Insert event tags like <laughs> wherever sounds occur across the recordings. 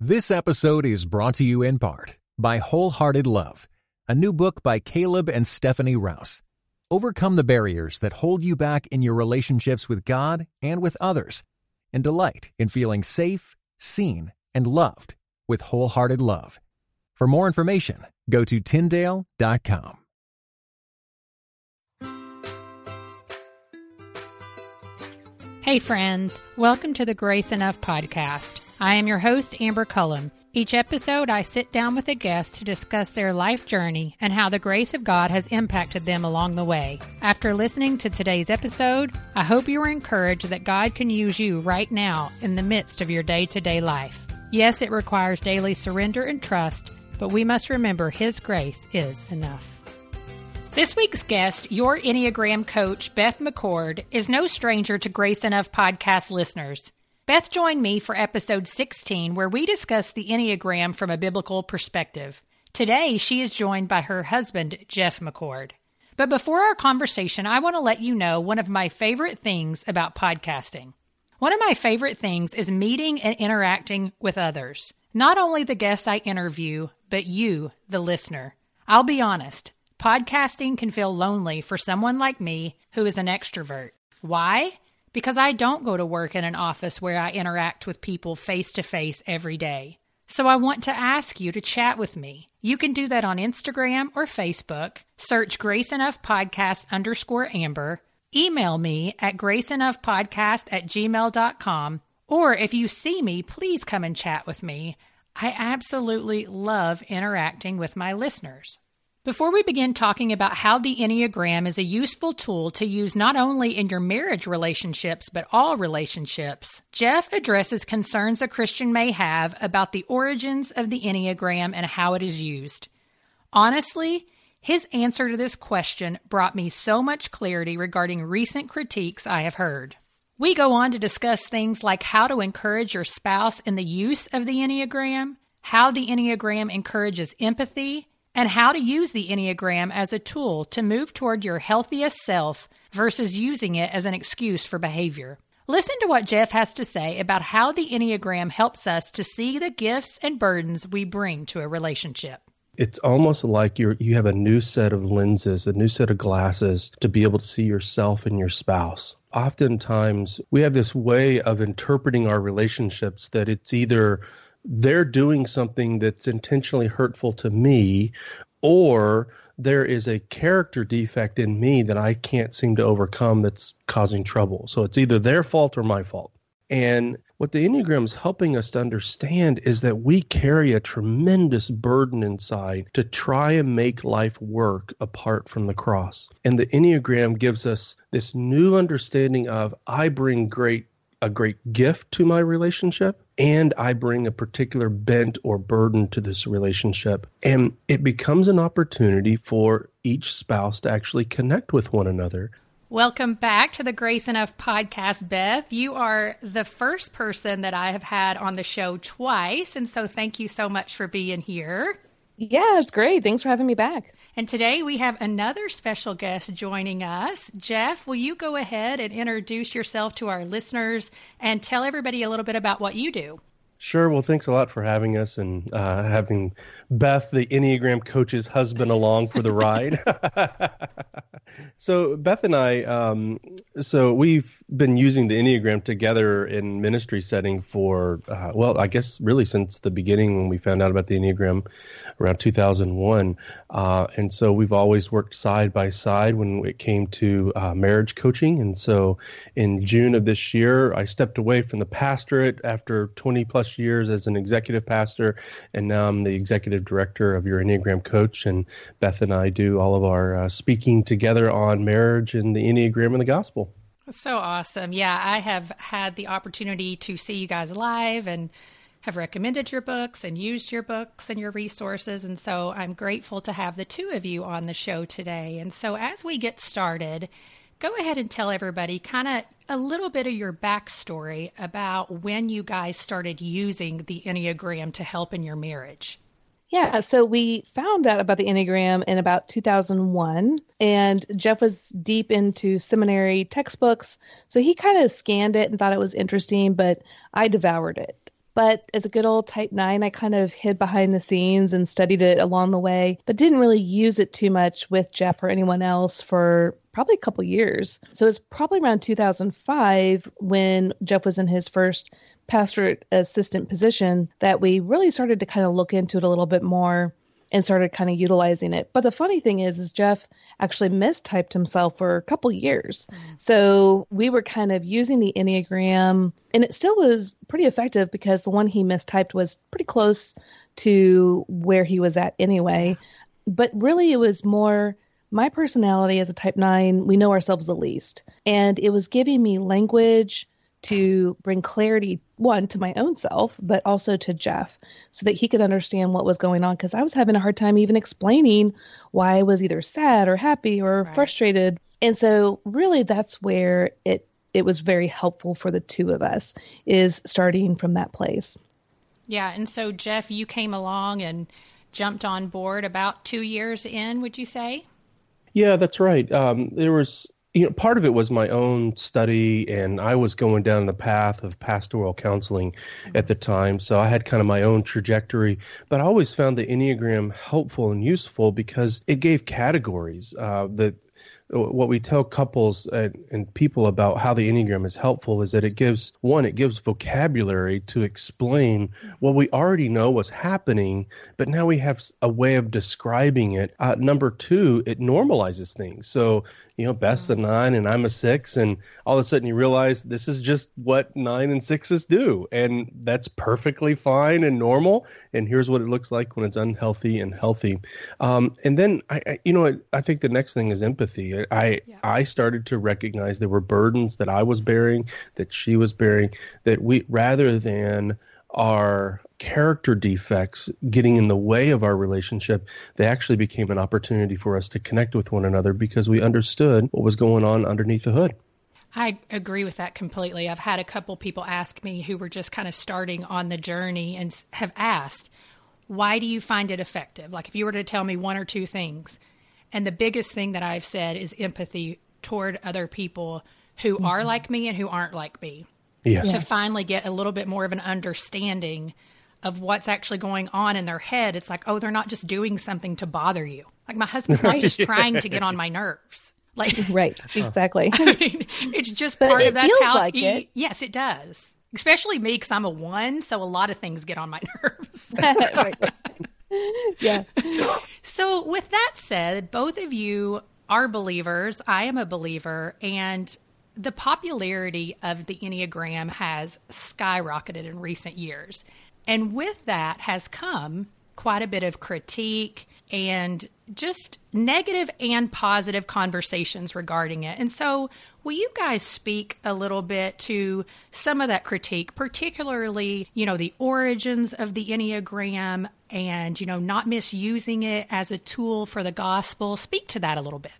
This episode is brought to you in part by Wholehearted Love, a new book by Caleb and Stephanie Rouse. Overcome the barriers that hold you back in your relationships with God and with others, and delight in feeling safe, seen, and loved with Wholehearted Love. For more information, go to Tyndale.com. Hey, friends. Welcome to the Grace Enough podcast. I am your host, Amber Cullum. Each episode, I sit down with a guest to discuss their life journey and how the grace of God has impacted them along the way. After listening to today's episode, I hope you are encouraged that God can use you right now in the midst of your day to day life. Yes, it requires daily surrender and trust, but we must remember His grace is enough. This week's guest, your Enneagram coach, Beth McCord, is no stranger to Grace Enough podcast listeners. Beth joined me for episode 16, where we discuss the Enneagram from a biblical perspective. Today, she is joined by her husband, Jeff McCord. But before our conversation, I want to let you know one of my favorite things about podcasting. One of my favorite things is meeting and interacting with others. Not only the guests I interview, but you, the listener. I'll be honest, Podcasting can feel lonely for someone like me who is an extrovert. Why? Because I don't go to work in an office where I interact with people face to face every day. So I want to ask you to chat with me. You can do that on Instagram or Facebook. Search Grace Enough Podcast underscore Amber. Email me at graceenoughpodcast at gmail.com. Or if you see me, please come and chat with me. I absolutely love interacting with my listeners. Before we begin talking about how the Enneagram is a useful tool to use not only in your marriage relationships, but all relationships, Jeff addresses concerns a Christian may have about the origins of the Enneagram and how it is used. Honestly, his answer to this question brought me so much clarity regarding recent critiques I have heard. We go on to discuss things like how to encourage your spouse in the use of the Enneagram, how the Enneagram encourages empathy, and how to use the Enneagram as a tool to move toward your healthiest self versus using it as an excuse for behavior. Listen to what Jeff has to say about how the Enneagram helps us to see the gifts and burdens we bring to a relationship. It's almost like you you have a new set of lenses, a new set of glasses to be able to see yourself and your spouse. Oftentimes, we have this way of interpreting our relationships that it's either they're doing something that's intentionally hurtful to me or there is a character defect in me that I can't seem to overcome that's causing trouble. So it's either their fault or my fault. And what the Enneagram is helping us to understand is that we carry a tremendous burden inside to try and make life work apart from the cross. And the Enneagram gives us this new understanding of I bring great a great gift to my relationship and I bring a particular bent or burden to this relationship. And it becomes an opportunity for each spouse to actually connect with one another. Welcome back to the Grace Enough podcast, Beth. You are the first person that I have had on the show twice. And so thank you so much for being here. Yeah, it's great. Thanks for having me back. And today we have another special guest joining us. Jeff, will you go ahead and introduce yourself to our listeners and tell everybody a little bit about what you do? Sure. Well, thanks a lot for having us and uh, having Beth, the Enneagram coach's husband, along for the ride. <laughs> so, Beth and I, um, so we've been using the Enneagram together in ministry setting for, uh, well, I guess really since the beginning when we found out about the Enneagram around 2001. Uh, and so we've always worked side by side when it came to uh, marriage coaching. And so in June of this year, I stepped away from the pastorate after 20 plus years as an executive pastor. And now I'm the executive director of your Enneagram coach. And Beth and I do all of our uh, speaking together on marriage and the Enneagram and the gospel. So awesome. Yeah, I have had the opportunity to see you guys live and have recommended your books and used your books and your resources. And so I'm grateful to have the two of you on the show today. And so as we get started, go ahead and tell everybody kind of a little bit of your backstory about when you guys started using the Enneagram to help in your marriage. Yeah, so we found out about the Enneagram in about 2001, and Jeff was deep into seminary textbooks. So he kind of scanned it and thought it was interesting, but I devoured it. But as a good old type 9, I kind of hid behind the scenes and studied it along the way, but didn't really use it too much with Jeff or anyone else for probably a couple years. So it's probably around 2005 when Jeff was in his first pastorate assistant position that we really started to kind of look into it a little bit more and started kind of utilizing it. But the funny thing is, is Jeff actually mistyped himself for a couple years. Mm-hmm. So we were kind of using the Enneagram, and it still was pretty effective because the one he mistyped was pretty close to where he was at anyway. But really, it was more my personality as a type 9, we know ourselves the least. And it was giving me language to bring clarity one to my own self but also to jeff so that he could understand what was going on because i was having a hard time even explaining why i was either sad or happy or right. frustrated. And so really that's where it it was very helpful for the two of us is starting from that place. Yeah and so jeff you came along and jumped on board about two years in would you say? Yeah that's right. Um, there was you know, part of it was my own study, and I was going down the path of pastoral counseling at the time. So I had kind of my own trajectory, but I always found the Enneagram helpful and useful because it gave categories uh, that what we tell couples and, and, people about how the enneagram is helpful is that it gives one it gives vocabulary to explain what we already know was happening but now we have a way of describing it uh, number two it normalizes things so you know, Beth's a nine and I'm a six, and all of a sudden you realize this is just what nine and sixes do, and that's perfectly fine and normal. And here's what it looks like when it's unhealthy and healthy. Um, and then I, I, you know, I think the next thing is empathy. I yeah. I started to recognize there were burdens that I was bearing, that she was bearing, that we rather than our character defects getting in the way of our relationship, they actually became an opportunity for us to connect with one another because we understood what was going on underneath the hood. I agree with that completely. I've had a couple people ask me who were just kind of starting on the journey and have asked, why do you find it effective? Like, if you were to tell me one or two things, and the biggest thing that I've said is empathy toward other people who mm-hmm. are like me and who aren't like me. Yes. To finally get a little bit more of an understanding of what's actually going on in their head. It's like, oh, they're not just doing something to bother you. Like my husband's not just <laughs> trying to get on my nerves. Like right, <laughs> exactly. I mean, it's just but part it of that's feels how. Like he, it. Yes, it does. Especially me because I'm a one, so a lot of things get on my <laughs> nerves. right. Yeah. So, with that said, both of you are believers. I am a believer, and the popularity of the Enneagram has skyrocketed in recent years. And with that has come quite a bit of critique and just negative and positive conversations regarding it. And so, will you guys speak a little bit to some of that critique, particularly, you know, the origins of the Enneagram and, you know, not misusing it as a tool for the gospel? Speak to that a little bit.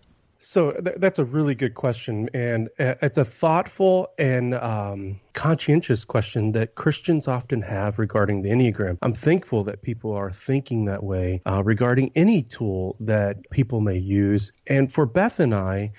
So th- that's a really good question, and uh, it's a thoughtful and um, conscientious question that Christians often have regarding the Enneagram. I'm thankful that people are thinking that way uh, regarding any tool that people may use. And for Beth and I,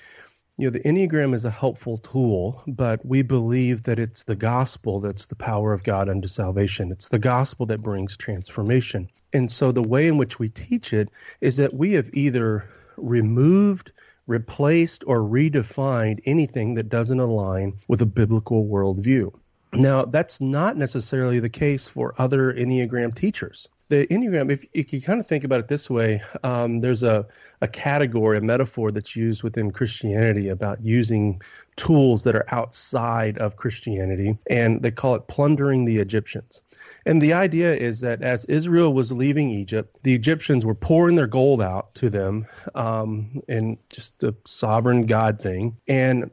you know, the Enneagram is a helpful tool, but we believe that it's the gospel that's the power of God unto salvation. It's the gospel that brings transformation. And so the way in which we teach it is that we have either removed replaced or redefined anything that doesn't align with a biblical worldview. Now, that's not necessarily the case for other Enneagram teachers. The Enneagram, if, if you kind of think about it this way, um, there's a, a category, a metaphor that's used within Christianity about using tools that are outside of Christianity, and they call it plundering the Egyptians. And the idea is that as Israel was leaving Egypt, the Egyptians were pouring their gold out to them um, in just a sovereign God thing. And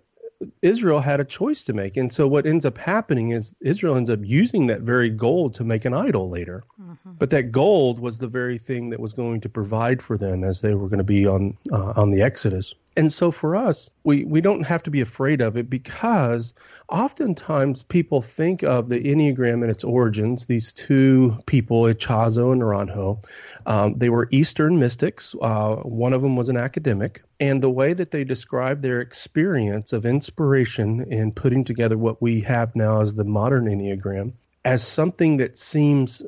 Israel had a choice to make. And so what ends up happening is Israel ends up using that very gold to make an idol later. Mm-hmm. But that gold was the very thing that was going to provide for them as they were going to be on uh, on the Exodus. And so for us, we, we don't have to be afraid of it because oftentimes people think of the Enneagram and its origins, these two people, Ichazo and Naranjo, um, they were Eastern mystics. Uh, one of them was an academic. And the way that they describe their experience of inspiration in putting together what we have now as the modern Enneagram as something that seems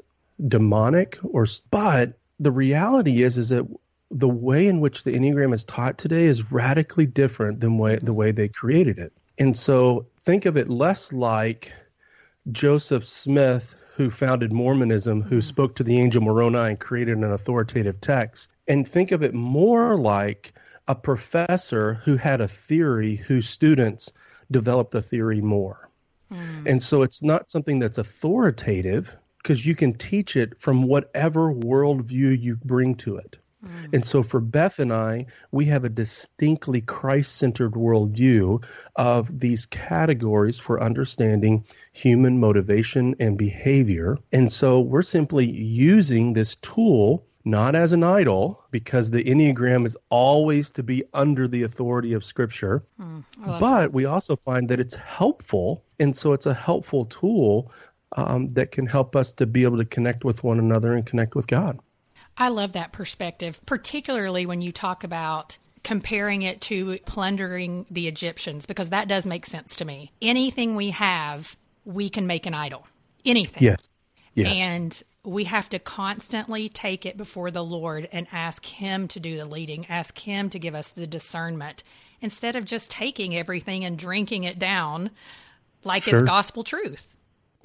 demonic or but the reality is is that the way in which the enneagram is taught today is radically different than way, the way they created it and so think of it less like joseph smith who founded mormonism who spoke to the angel moroni and created an authoritative text and think of it more like a professor who had a theory whose students developed the theory more mm. and so it's not something that's authoritative because you can teach it from whatever worldview you bring to it. Mm. And so for Beth and I, we have a distinctly Christ centered worldview of these categories for understanding human motivation and behavior. And so we're simply using this tool not as an idol, because the Enneagram is always to be under the authority of Scripture. Mm, but that. we also find that it's helpful. And so it's a helpful tool um, that can help us to be able to connect with one another and connect with God. I love that perspective, particularly when you talk about comparing it to plundering the Egyptians, because that does make sense to me. Anything we have, we can make an idol. Anything. Yes. Yes. And we have to constantly take it before the Lord and ask Him to do the leading, ask Him to give us the discernment instead of just taking everything and drinking it down like sure. it's gospel truth.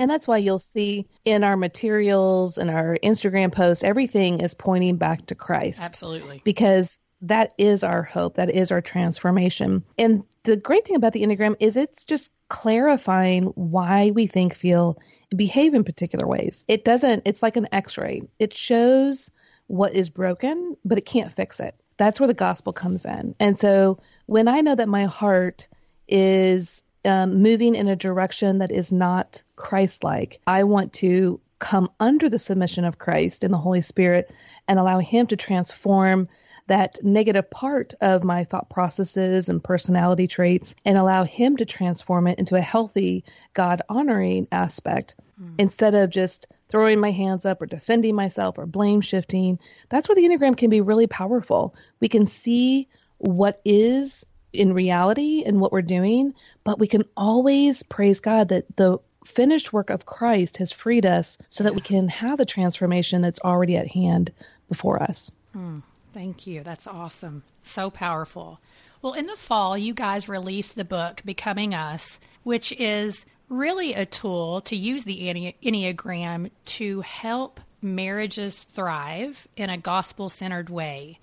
And that's why you'll see in our materials and our Instagram posts, everything is pointing back to Christ. Absolutely. Because that is our hope. That is our transformation. And the great thing about the Enneagram is it's just clarifying why we think, feel, behave in particular ways. It doesn't, it's like an x ray. It shows what is broken, but it can't fix it. That's where the gospel comes in. And so when I know that my heart is um, moving in a direction that is not Christ like. I want to come under the submission of Christ and the Holy Spirit and allow Him to transform that negative part of my thought processes and personality traits and allow Him to transform it into a healthy, God honoring aspect mm. instead of just throwing my hands up or defending myself or blame shifting. That's where the Enneagram can be really powerful. We can see what is in reality and what we're doing, but we can always praise God that the finished work of Christ has freed us so that we can have the transformation that's already at hand before us. Hmm. Thank you. That's awesome. So powerful. Well, in the fall, you guys released the book, Becoming Us, which is really a tool to use the Enneagram to help marriages thrive in a gospel centered way.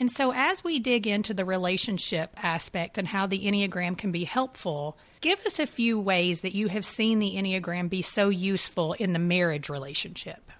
And so, as we dig into the relationship aspect and how the Enneagram can be helpful, give us a few ways that you have seen the Enneagram be so useful in the marriage relationship.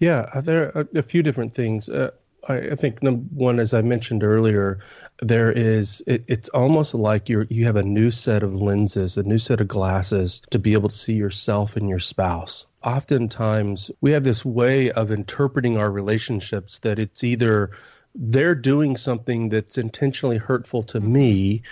Yeah, uh, there are a few different things. Uh, I, I, think number one, as I mentioned earlier, there is it, it's almost like you you have a new set of lenses, a new set of glasses to be able to see yourself and your spouse. Oftentimes, we have this way of interpreting our relationships that it's either they're doing something that's intentionally hurtful to me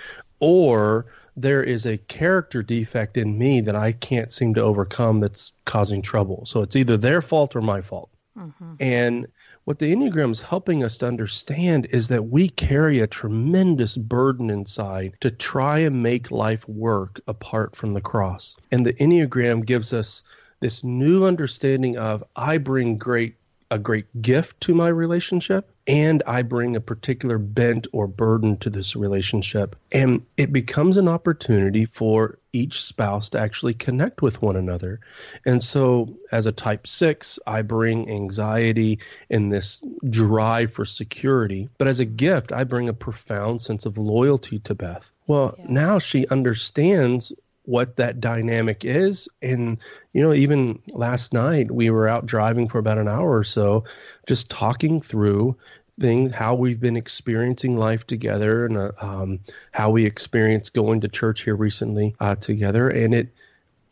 or there is a character defect in me that I can't seem to overcome that's causing trouble. So it's either their fault or my fault. Mm-hmm. And what the Enneagram is helping us to understand is that we carry a tremendous burden inside to try and make life work apart from the cross. And the Enneagram gives us this new understanding of I bring great a great gift to my relationship and I bring a particular bent or burden to this relationship. And it becomes an opportunity for each spouse to actually connect with one another. And so, as a type six, I bring anxiety and this drive for security. But as a gift, I bring a profound sense of loyalty to Beth. Well, yeah. now she understands what that dynamic is. And, you know, even last night we were out driving for about an hour or so, just talking through things, how we've been experiencing life together and uh, um, how we experienced going to church here recently uh, together. And it,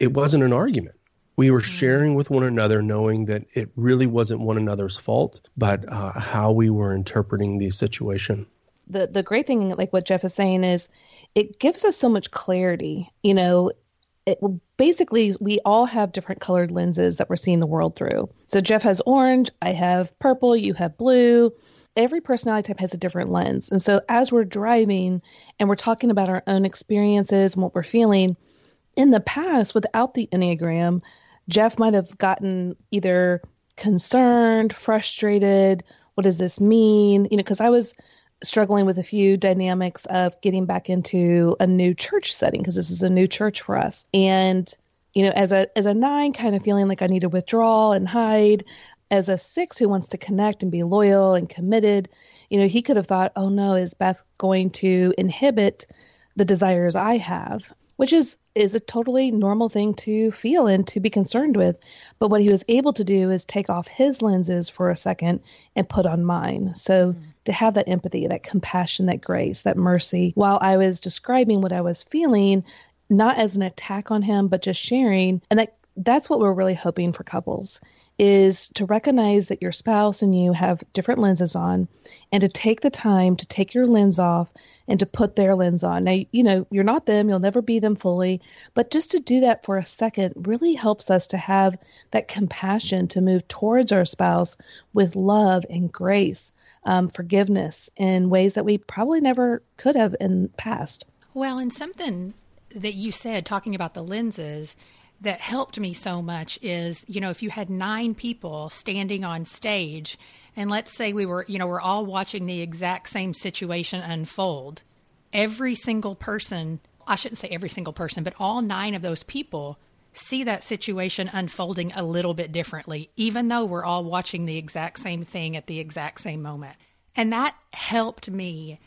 it wasn't an argument. We were mm-hmm. sharing with one another, knowing that it really wasn't one another's fault, but uh, how we were interpreting the situation. The the great thing, like what Jeff is saying, is it gives us so much clarity. You know, it basically we all have different colored lenses that we're seeing the world through. So Jeff has orange, I have purple, you have blue. Every personality type has a different lens. And so as we're driving and we're talking about our own experiences and what we're feeling, in the past without the Enneagram, Jeff might have gotten either concerned, frustrated. What does this mean? You know, because I was struggling with a few dynamics of getting back into a new church setting because this is a new church for us. And you know, as a as a nine, kind of feeling like I need to withdraw and hide. As a six who wants to connect and be loyal and committed, you know, he could have thought, "Oh no, is Beth going to inhibit the desires I have?" Which is is a totally normal thing to feel and to be concerned with. But what he was able to do is take off his lenses for a second and put on mine. So mm-hmm. to have that empathy, that compassion, that grace, that mercy, while I was describing what I was feeling, not as an attack on him, but just sharing. And that that's what we're really hoping for couples is to recognize that your spouse and you have different lenses on and to take the time to take your lens off and to put their lens on. Now, you know, you're not them, you'll never be them fully, but just to do that for a second really helps us to have that compassion to move towards our spouse with love and grace, um, forgiveness in ways that we probably never could have in the past. Well, and something that you said talking about the lenses that helped me so much is, you know, if you had nine people standing on stage and let's say we were, you know, we're all watching the exact same situation unfold, every single person, I shouldn't say every single person, but all nine of those people see that situation unfolding a little bit differently, even though we're all watching the exact same thing at the exact same moment. And that helped me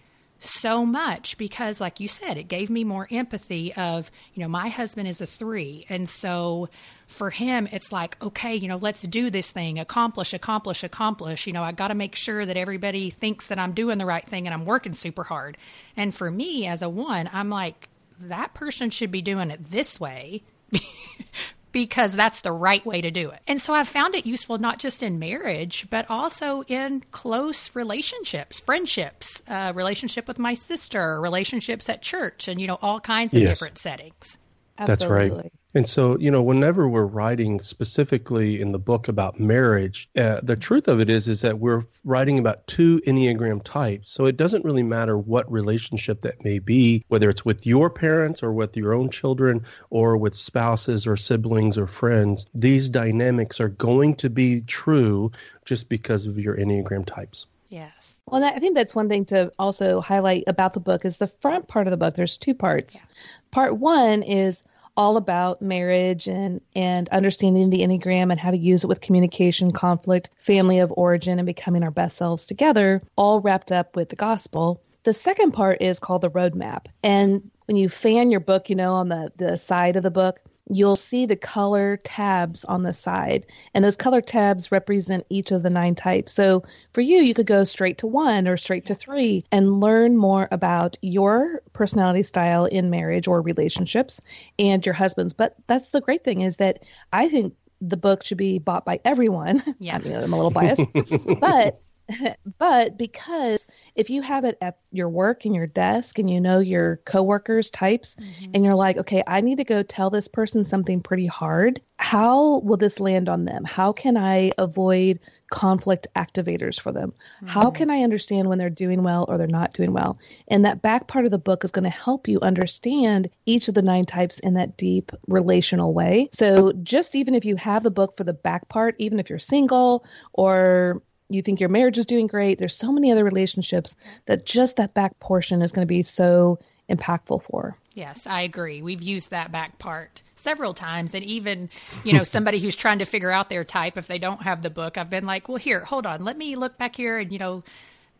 so much because like you said it gave me more empathy of you know my husband is a 3 and so for him it's like okay you know let's do this thing. Accomplish accomplish accomplish. You know I got to make sure that everybody thinks that I'm doing the right thing and I'm working super hard. And for me as a 1 I'm like that person should be doing it this way <laughs> because that's the right way to do it. And so I've found it useful not just in marriage, but also in close relationships, friendships, uh, relationship with my sister, relationships at church, and, you know, all kinds of yes. different settings. Absolutely. That's right. And so, you know, whenever we're writing specifically in the book about marriage, uh, the truth of it is is that we're writing about two Enneagram types. So it doesn't really matter what relationship that may be, whether it's with your parents or with your own children or with spouses or siblings or friends. These dynamics are going to be true just because of your Enneagram types. Yes. Well, I think that's one thing to also highlight about the book is the front part of the book. There's two parts. Yeah. Part one is all about marriage and and understanding the enneagram and how to use it with communication conflict family of origin and becoming our best selves together all wrapped up with the gospel. The second part is called the roadmap. And when you fan your book you know on the the side of the book you'll see the color tabs on the side. And those color tabs represent each of the nine types. So for you, you could go straight to one or straight to three and learn more about your personality style in marriage or relationships and your husband's. But that's the great thing is that I think the book should be bought by everyone. <laughs> Yeah. I mean, I'm a little biased, <laughs> but <laughs> but because if you have it at your work and your desk and you know your coworkers types mm-hmm. and you're like okay i need to go tell this person something pretty hard how will this land on them how can i avoid conflict activators for them mm-hmm. how can i understand when they're doing well or they're not doing well and that back part of the book is going to help you understand each of the nine types in that deep relational way so just even if you have the book for the back part even if you're single or you think your marriage is doing great. There's so many other relationships that just that back portion is going to be so impactful for. Yes, I agree. We've used that back part several times. And even, you know, <laughs> somebody who's trying to figure out their type, if they don't have the book, I've been like, well, here, hold on, let me look back here and, you know,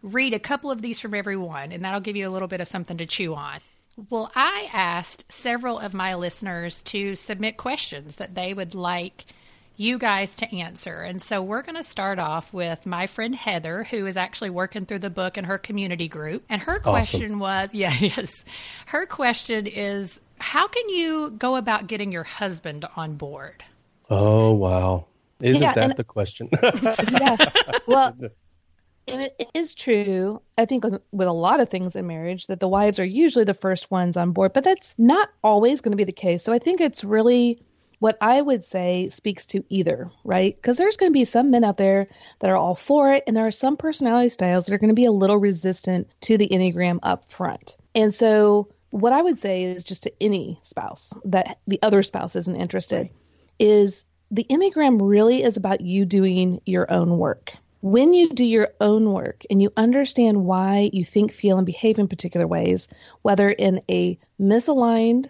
read a couple of these from everyone, and that'll give you a little bit of something to chew on. Well, I asked several of my listeners to submit questions that they would like you guys to answer. And so we're going to start off with my friend Heather, who is actually working through the book in her community group. And her question awesome. was <laughs> yeah, yes. Her question is how can you go about getting your husband on board? Oh, wow. Isn't yeah, that the question? <laughs> yeah. Well, and it is true, I think, with a lot of things in marriage, that the wives are usually the first ones on board, but that's not always going to be the case. So I think it's really what I would say speaks to either, right? Because there's going to be some men out there that are all for it, and there are some personality styles that are going to be a little resistant to the Enneagram up front. And so, what I would say is just to any spouse that the other spouse isn't interested right. is the Enneagram really is about you doing your own work. When you do your own work and you understand why you think, feel, and behave in particular ways, whether in a misaligned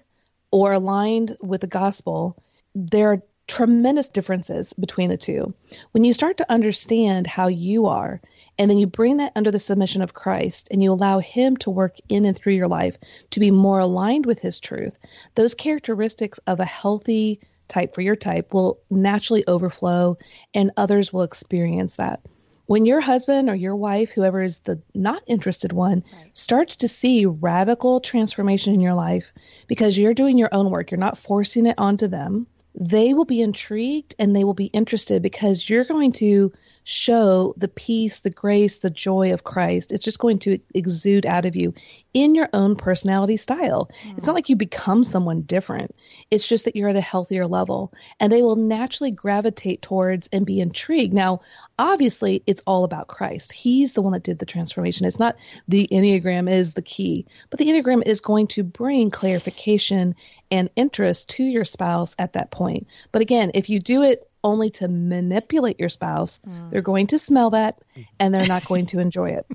or aligned with the gospel, there are tremendous differences between the two. When you start to understand how you are, and then you bring that under the submission of Christ and you allow Him to work in and through your life to be more aligned with His truth, those characteristics of a healthy type for your type will naturally overflow and others will experience that when your husband or your wife, whoever is the not interested one, right. starts to see radical transformation in your life because you're doing your own work, you're not forcing it onto them, they will be intrigued and they will be interested because you're going to show the peace, the grace, the joy of Christ. It's just going to exude out of you in your own personality style. Mm. It's not like you become someone different. It's just that you're at a healthier level and they will naturally gravitate towards and be intrigued. Now, obviously, it's all about Christ. He's the one that did the transformation. It's not the Enneagram is the key, but the Enneagram is going to bring clarification and interest to your spouse at that point. But again, if you do it only to manipulate your spouse, mm. they're going to smell that and they're not going to enjoy it.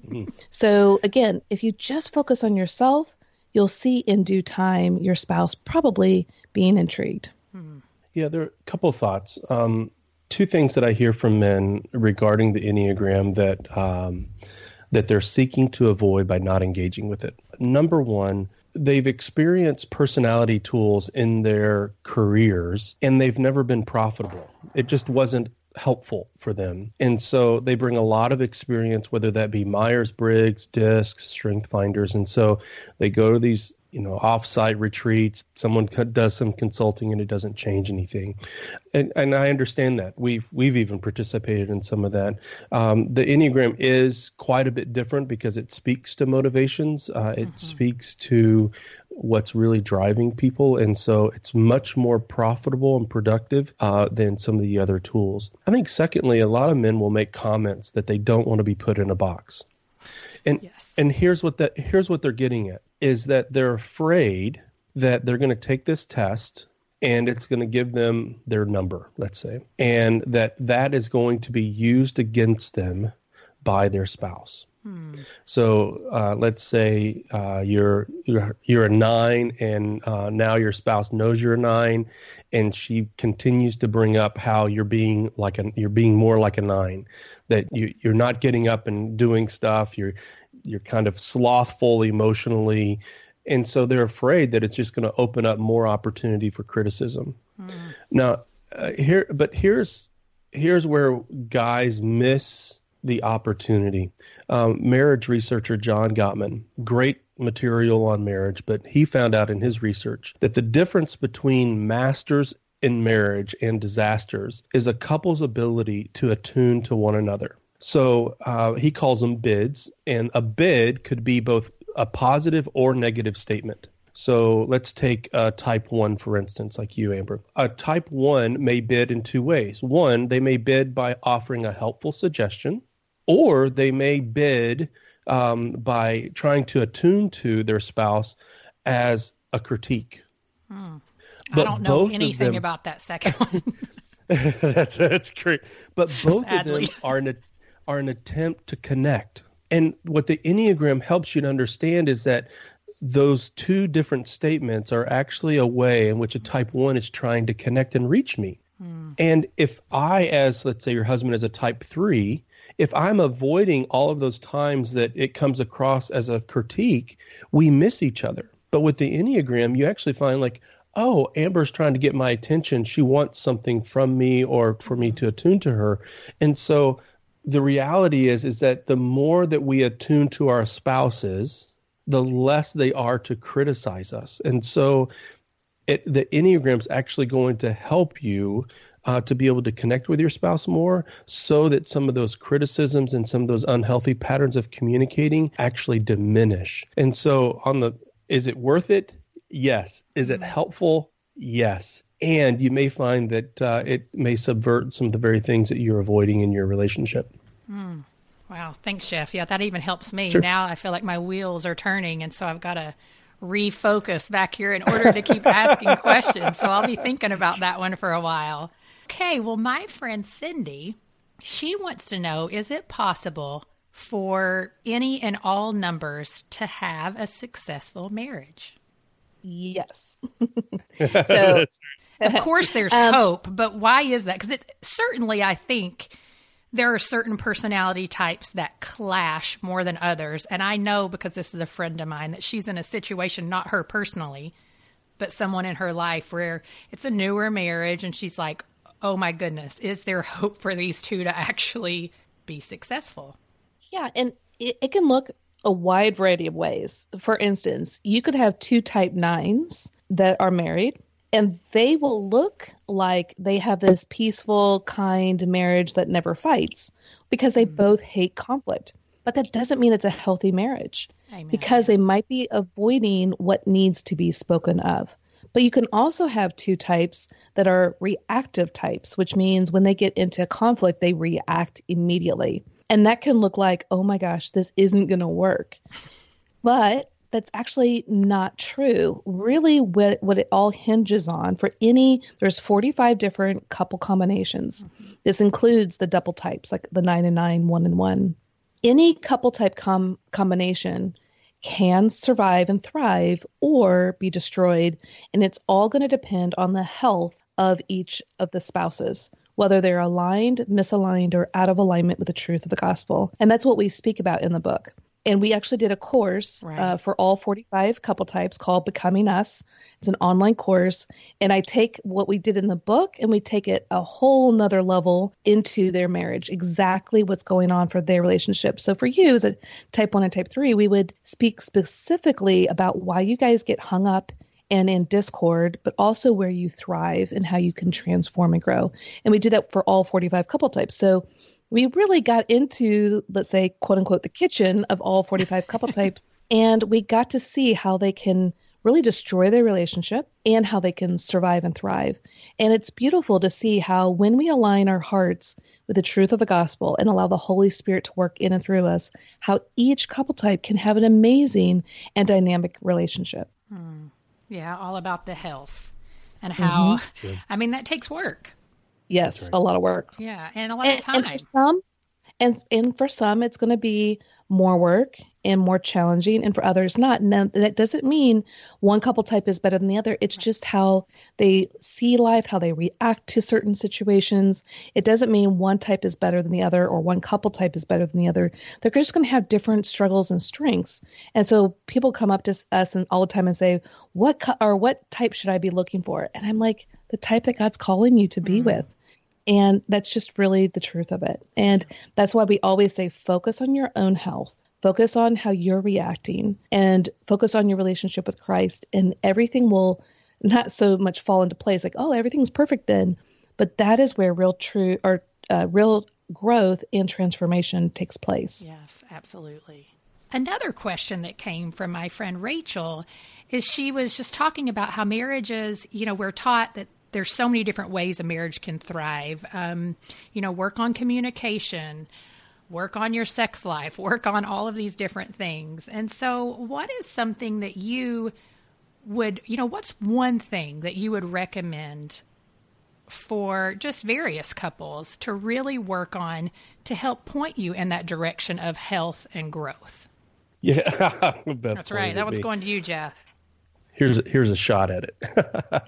<laughs> so, again, if you just focus on yourself, you'll see in due time your spouse probably being intrigued. Mm. Yeah, there are a couple of thoughts. Um, two things that I hear from men regarding the Enneagram that um, that they're seeking to avoid by not engaging with it. Number one, they've experienced personality tools in their careers and they've never been profitable. It just wasn't helpful for them. And so they bring a lot of experience, whether that be Myers Briggs, DISC, Strength Finders. And so they go to these you know off-site retreats someone does some consulting and it doesn't change anything. And and i understand that. We've we've even participated in some of that. Um, the enneagram is quite a bit different because it speaks to motivations. Uh, it mm-hmm. speaks to what's really driving people. And so it's much more profitable and productive uh, than some of the other tools. I think secondly a lot of men will make comments that they don't want to be put in a box. And yes. and here's what that here's what they're getting at is that they're afraid that they're going to take this test and it's going to give them their number, let's say, and that that is going to be used against them by their spouse. Hmm. So uh, let's say uh, you're, you're you're a nine, and uh, now your spouse knows you're a nine, and she continues to bring up how you're being like a you're being more like a nine, that you you're not getting up and doing stuff. You're you're kind of slothful emotionally. And so they're afraid that it's just going to open up more opportunity for criticism. Mm. now uh, here but here's here's where guys miss the opportunity. Um, marriage researcher john gottman great material on marriage but he found out in his research that the difference between masters in marriage and disasters is a couple's ability to attune to one another so uh, he calls them bids, and a bid could be both a positive or negative statement. So let's take uh, type 1, for instance, like you, Amber. A type 1 may bid in two ways. One, they may bid by offering a helpful suggestion, or they may bid um, by trying to attune to their spouse as a critique. Hmm. I don't know anything them, about that second one. <laughs> that's that's great. But <laughs> both Sadly. of them are an are an attempt to connect. And what the Enneagram helps you to understand is that those two different statements are actually a way in which a type one is trying to connect and reach me. Hmm. And if I, as let's say your husband is a type three, if I'm avoiding all of those times that it comes across as a critique, we miss each other. But with the Enneagram, you actually find like, oh, Amber's trying to get my attention. She wants something from me or for me to attune to her. And so the reality is is that the more that we attune to our spouses, the less they are to criticize us. And so it, the Enneagram is actually going to help you uh, to be able to connect with your spouse more so that some of those criticisms and some of those unhealthy patterns of communicating actually diminish. And so, on the is it worth it? Yes. Is it mm-hmm. helpful? Yes and you may find that uh, it may subvert some of the very things that you're avoiding in your relationship. Mm. Wow, thanks, Jeff. Yeah, that even helps me. Sure. Now I feel like my wheels are turning, and so I've got to refocus back here in order to keep asking <laughs> questions. So I'll be thinking about that one for a while. Okay, well, my friend Cindy, she wants to know is it possible for any and all numbers to have a successful marriage? Yes. <laughs> so, of course, there's um, hope, but why is that? Because it certainly, I think, there are certain personality types that clash more than others. And I know because this is a friend of mine that she's in a situation, not her personally, but someone in her life where it's a newer marriage and she's like, oh my goodness, is there hope for these two to actually be successful? Yeah. And it, it can look a wide variety of ways. For instance, you could have two type nines that are married and they will look like they have this peaceful, kind marriage that never fights because they mm-hmm. both hate conflict. But that doesn't mean it's a healthy marriage Amen. because they might be avoiding what needs to be spoken of. But you can also have two types that are reactive types, which means when they get into conflict, they react immediately. And that can look like, oh my gosh, this isn't going to work. But that's actually not true. Really, what, what it all hinges on for any, there's 45 different couple combinations. Mm-hmm. This includes the double types, like the nine and nine, one and one. Any couple type com- combination can survive and thrive or be destroyed. And it's all going to depend on the health of each of the spouses, whether they're aligned, misaligned, or out of alignment with the truth of the gospel. And that's what we speak about in the book and we actually did a course uh, right. uh, for all 45 couple types called becoming us. It's an online course. And i take what we did in the book and we take it a whole nother level into their marriage exactly what's going on for their relationship. So for you as a type 1 and type 3 we would speak specifically about why you guys get hung up and in discord but also where you thrive and how you can transform and grow. And we do that for all 45 couple types. So we really got into, let's say, quote unquote, the kitchen of all 45 <laughs> couple types. And we got to see how they can really destroy their relationship and how they can survive and thrive. And it's beautiful to see how when we align our hearts with the truth of the gospel and allow the Holy Spirit to work in and through us, how each couple type can have an amazing and dynamic relationship. Hmm. Yeah, all about the health and how, mm-hmm. <laughs> I mean, that takes work. Yes, right. a lot of work. Yeah, and a lot and, of time. And for some, and and for some, it's going to be more work and more challenging, and for others, not. And that doesn't mean one couple type is better than the other. It's just how they see life, how they react to certain situations. It doesn't mean one type is better than the other, or one couple type is better than the other. They're just going to have different struggles and strengths. And so people come up to us and all the time and say, "What cu- or what type should I be looking for?" And I'm like, "The type that God's calling you to be mm-hmm. with." And that's just really the truth of it. And that's why we always say focus on your own health, focus on how you're reacting, and focus on your relationship with Christ, and everything will not so much fall into place like, oh, everything's perfect then. But that is where real true or uh, real growth and transformation takes place. Yes, absolutely. Another question that came from my friend Rachel is she was just talking about how marriages, you know, we're taught that there's so many different ways a marriage can thrive. Um, you know, work on communication, work on your sex life, <laughs> work on all of these different things. And so, what is something that you would, you know, what's one thing that you would recommend for just various couples to really work on to help point you in that direction of health and growth? Yeah, <laughs> that's right. That was going to you, Jeff here's here's a shot at it.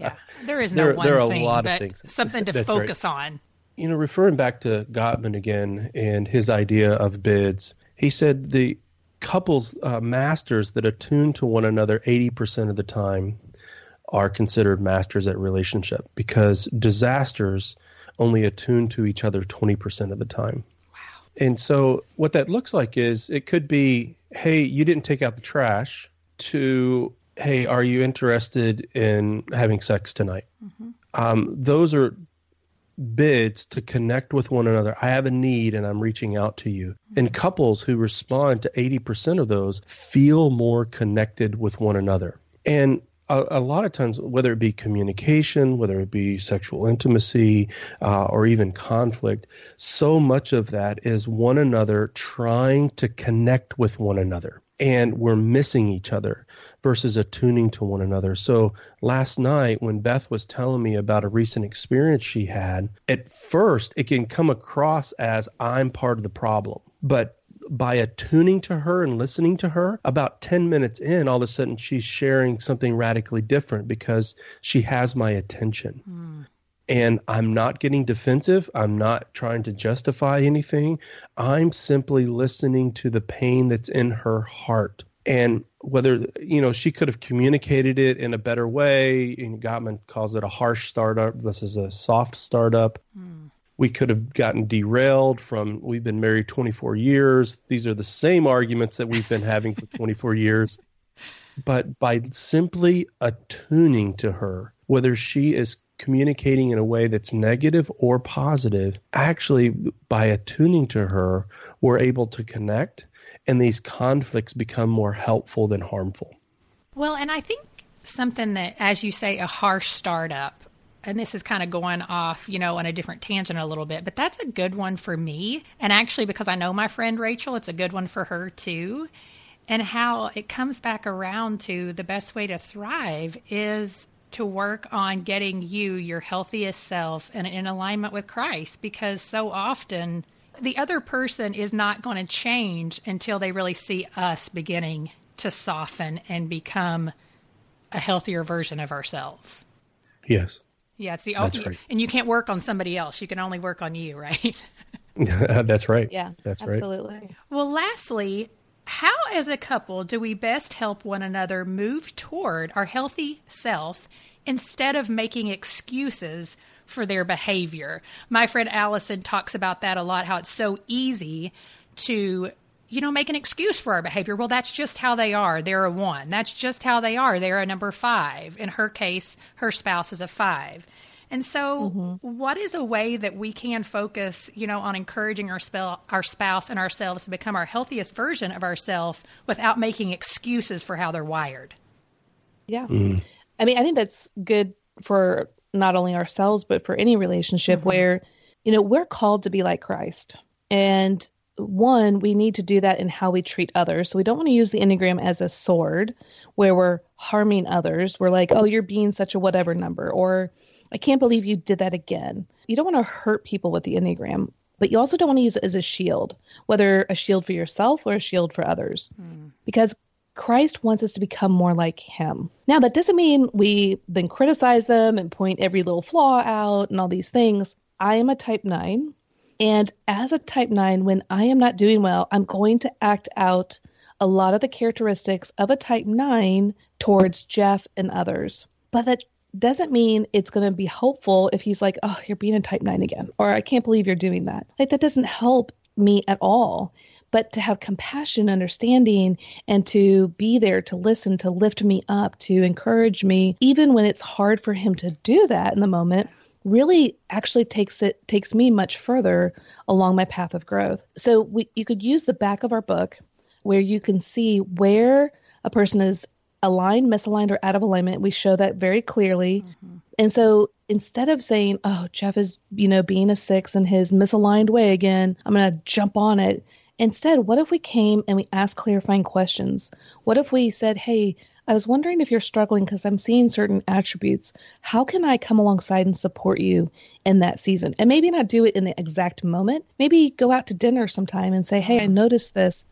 yeah, there is no there, one there are thing, a lot of things. something to focus right. on. You know, referring back to Gottman again and his idea of bids, he said the couples uh, masters that attune to one another 80% of the time are considered masters at relationship because disasters only attune to each other 20% of the time. Wow. And so what that looks like is it could be, hey, you didn't take out the trash to hey, are you interested in having sex tonight? Mm-hmm. Um, those are bids to connect with one another. I have a need and I'm reaching out to you. Mm-hmm. And couples who respond to 80% of those feel more connected with one another. And a, a lot of times, whether it be communication, whether it be sexual intimacy, uh, or even conflict, so much of that is one another trying to connect with one another. and we're missing each other versus attuning to one another. So last night, when Beth was telling me about a recent experience she had, at first it can come across as I'm part of the problem. But by attuning to her and listening to her, about 10 minutes in, all of a sudden she's sharing something radically different because she has my attention. Mm. And I'm not getting defensive. I'm not trying to justify anything. I'm simply listening to the pain that's in her heart. And whether, you know, she could have communicated it in a better way. And Gottman calls it a harsh startup. This is a soft startup. Mm. We could have gotten derailed from, we've been married 24 years. These are the same arguments that we've been having for 24 <laughs> years. But by simply attuning to her, whether she is communicating in a way that's negative or positive, actually, by attuning to her, we're able to connect and these conflicts become more helpful than harmful. Well, and I think something that, as you say, a harsh startup, and this is kind of going off, you know, on a different tangent a little bit, but that's a good one for me. And actually, because I know my friend Rachel, it's a good one for her too. And how it comes back around to the best way to thrive is to work on getting you your healthiest self and in alignment with Christ because so often the other person is not going to change until they really see us beginning to soften and become a healthier version of ourselves. Yes. Yeah, it's the That's right. and you can't work on somebody else. You can only work on you, right? <laughs> That's right. Yeah. That's absolutely. right. Well, lastly, how, as a couple, do we best help one another move toward our healthy self instead of making excuses for their behavior? My friend Allison talks about that a lot, how it's so easy to you know, make an excuse for our behavior. Well, that's just how they are. They're a one. That's just how they are. They're a number five. In her case, her spouse is a five. And so, mm-hmm. what is a way that we can focus, you know, on encouraging our, spell, our spouse and ourselves to become our healthiest version of ourselves without making excuses for how they're wired? Yeah. Mm. I mean, I think that's good for not only ourselves, but for any relationship mm-hmm. where, you know, we're called to be like Christ. And one, we need to do that in how we treat others. So we don't want to use the Enneagram as a sword where we're harming others. We're like, oh, you're being such a whatever number, or I can't believe you did that again. You don't want to hurt people with the Enneagram, but you also don't want to use it as a shield, whether a shield for yourself or a shield for others. Mm. Because Christ wants us to become more like him. Now, that doesn't mean we then criticize them and point every little flaw out and all these things. I am a type 9. And as a type 9, when I am not doing well, I'm going to act out a lot of the characteristics of a type 9 towards Jeff and others. But that doesn't mean it's going to be helpful if he's like, oh, you're being a type 9 again, or I can't believe you're doing that. Like, that doesn't help me at all. But to have compassion, understanding, and to be there to listen, to lift me up, to encourage me, even when it's hard for him to do that in the moment, really actually takes it takes me much further along my path of growth. So we you could use the back of our book where you can see where a person is aligned, misaligned, or out of alignment. We show that very clearly. Mm-hmm. And so instead of saying, oh, Jeff is, you know, being a six in his misaligned way again, I'm going to jump on it. Instead, what if we came and we asked clarifying questions? What if we said, hey, I was wondering if you're struggling because I'm seeing certain attributes. How can I come alongside and support you in that season? And maybe not do it in the exact moment. Maybe go out to dinner sometime and say, hey, I noticed this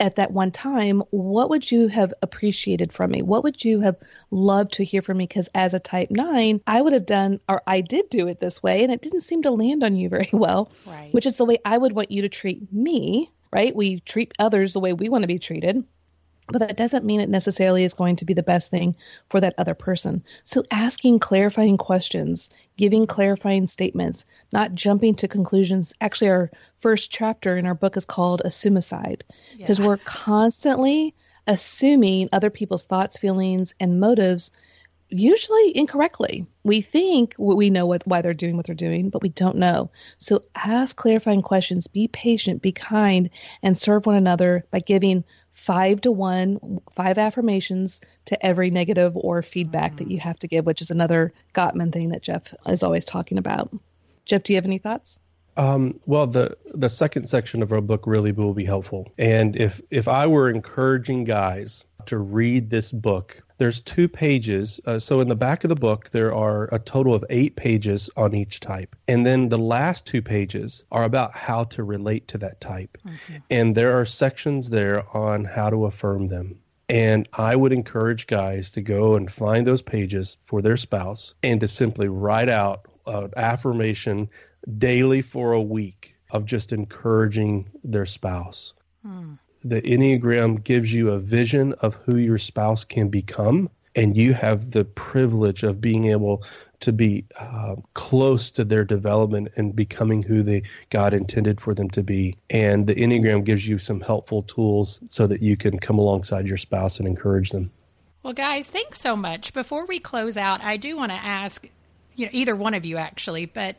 at that one time, what would you have appreciated from me? What would you have loved to hear from me? Because as a type nine, I would have done, or I did do it this way, and it didn't seem to land on you very <laughs> well, right. which is the way I would want you to treat me, right? We treat others the way we want to be treated but that doesn't mean it necessarily is going to be the best thing for that other person. So asking clarifying questions, giving clarifying statements, not jumping to conclusions. Actually, our first chapter in our book is called Assumicide because yeah. we're constantly assuming other people's thoughts, feelings, and motives usually incorrectly. We think we know what, why they're doing what they're doing, but we don't know. So ask clarifying questions, be patient, be kind, and serve one another by giving five to one, five affirmations to every negative or feedback mm. that you have to give, which is another Gottman thing that Jeff is always talking about. Jeff, do you have any thoughts? Um, well, the the second section of our book really will be helpful. And if if I were encouraging guys to read this book, there's two pages. Uh, so in the back of the book, there are a total of eight pages on each type, and then the last two pages are about how to relate to that type. And there are sections there on how to affirm them. And I would encourage guys to go and find those pages for their spouse and to simply write out an affirmation daily for a week of just encouraging their spouse. Hmm. The Enneagram gives you a vision of who your spouse can become, and you have the privilege of being able to be uh, close to their development and becoming who they God intended for them to be. And the Enneagram gives you some helpful tools so that you can come alongside your spouse and encourage them. Well, guys, thanks so much. Before we close out, I do want to ask, you know, either one of you actually, but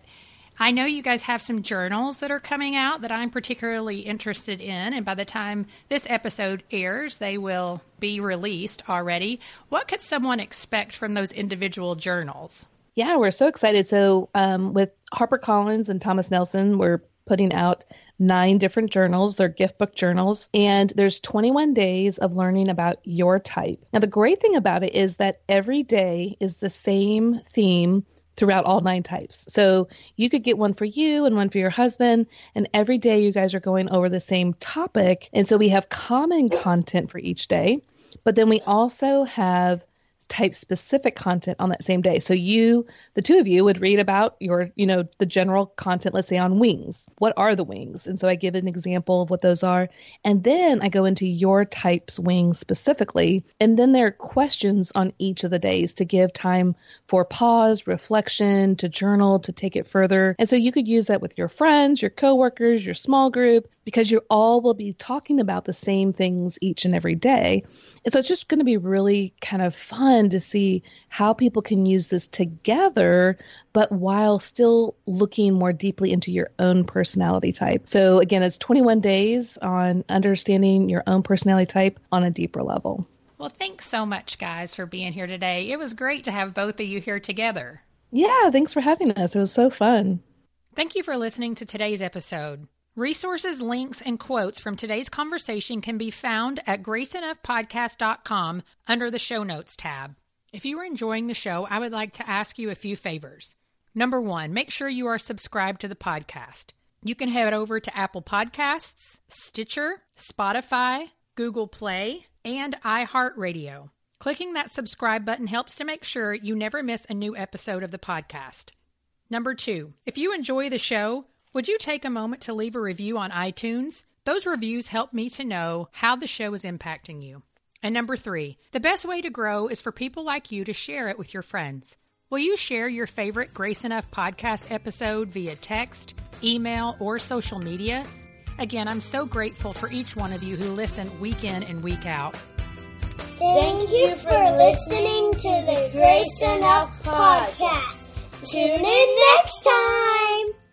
I know you guys have some journals that are coming out that I'm particularly interested in, and by the time this episode airs, they will be released already. What could someone expect from those individual journals? Yeah, we're so excited. So, um, with HarperCollins and Thomas Nelson, we're putting out nine different journals. They're gift book journals, and there's 21 days of learning about your type. Now, the great thing about it is that every day is the same theme throughout all nine types. So you could get one for you and one for your husband. And every day you guys are going over the same topic. And so we have common content for each day. But then we also have type specific content on that same day. So you, the two of you, would read about your, you know, the general content, let's say on wings. What are the wings? And so I give an example of what those are. And then I go into your type's wings specifically. And then there are questions on each of the days to give time for pause, reflection, to journal, to take it further. And so you could use that with your friends, your coworkers, your small group, because you all will be talking about the same things each and every day. And so it's just going to be really kind of fun to see how people can use this together, but while still looking more deeply into your own personality type. So again, it's 21 days on understanding your own personality type on a deeper level. Well, thanks so much, guys, for being here today. It was great to have both of you here together. Yeah, thanks for having us. It was so fun. Thank you for listening to today's episode. Resources, links, and quotes from today's conversation can be found at graceenoughpodcast.com under the show notes tab. If you are enjoying the show, I would like to ask you a few favors. Number one, make sure you are subscribed to the podcast. You can head over to Apple Podcasts, Stitcher, Spotify, Google Play, and iHeartRadio. Clicking that subscribe button helps to make sure you never miss a new episode of the podcast. Number two, if you enjoy the show, would you take a moment to leave a review on iTunes? Those reviews help me to know how the show is impacting you. And number three, the best way to grow is for people like you to share it with your friends. Will you share your favorite Grace Enough podcast episode via text, email, or social media? Again, I'm so grateful for each one of you who listen week in and week out. Thank you for listening to the Grace Enough podcast. Tune in next time.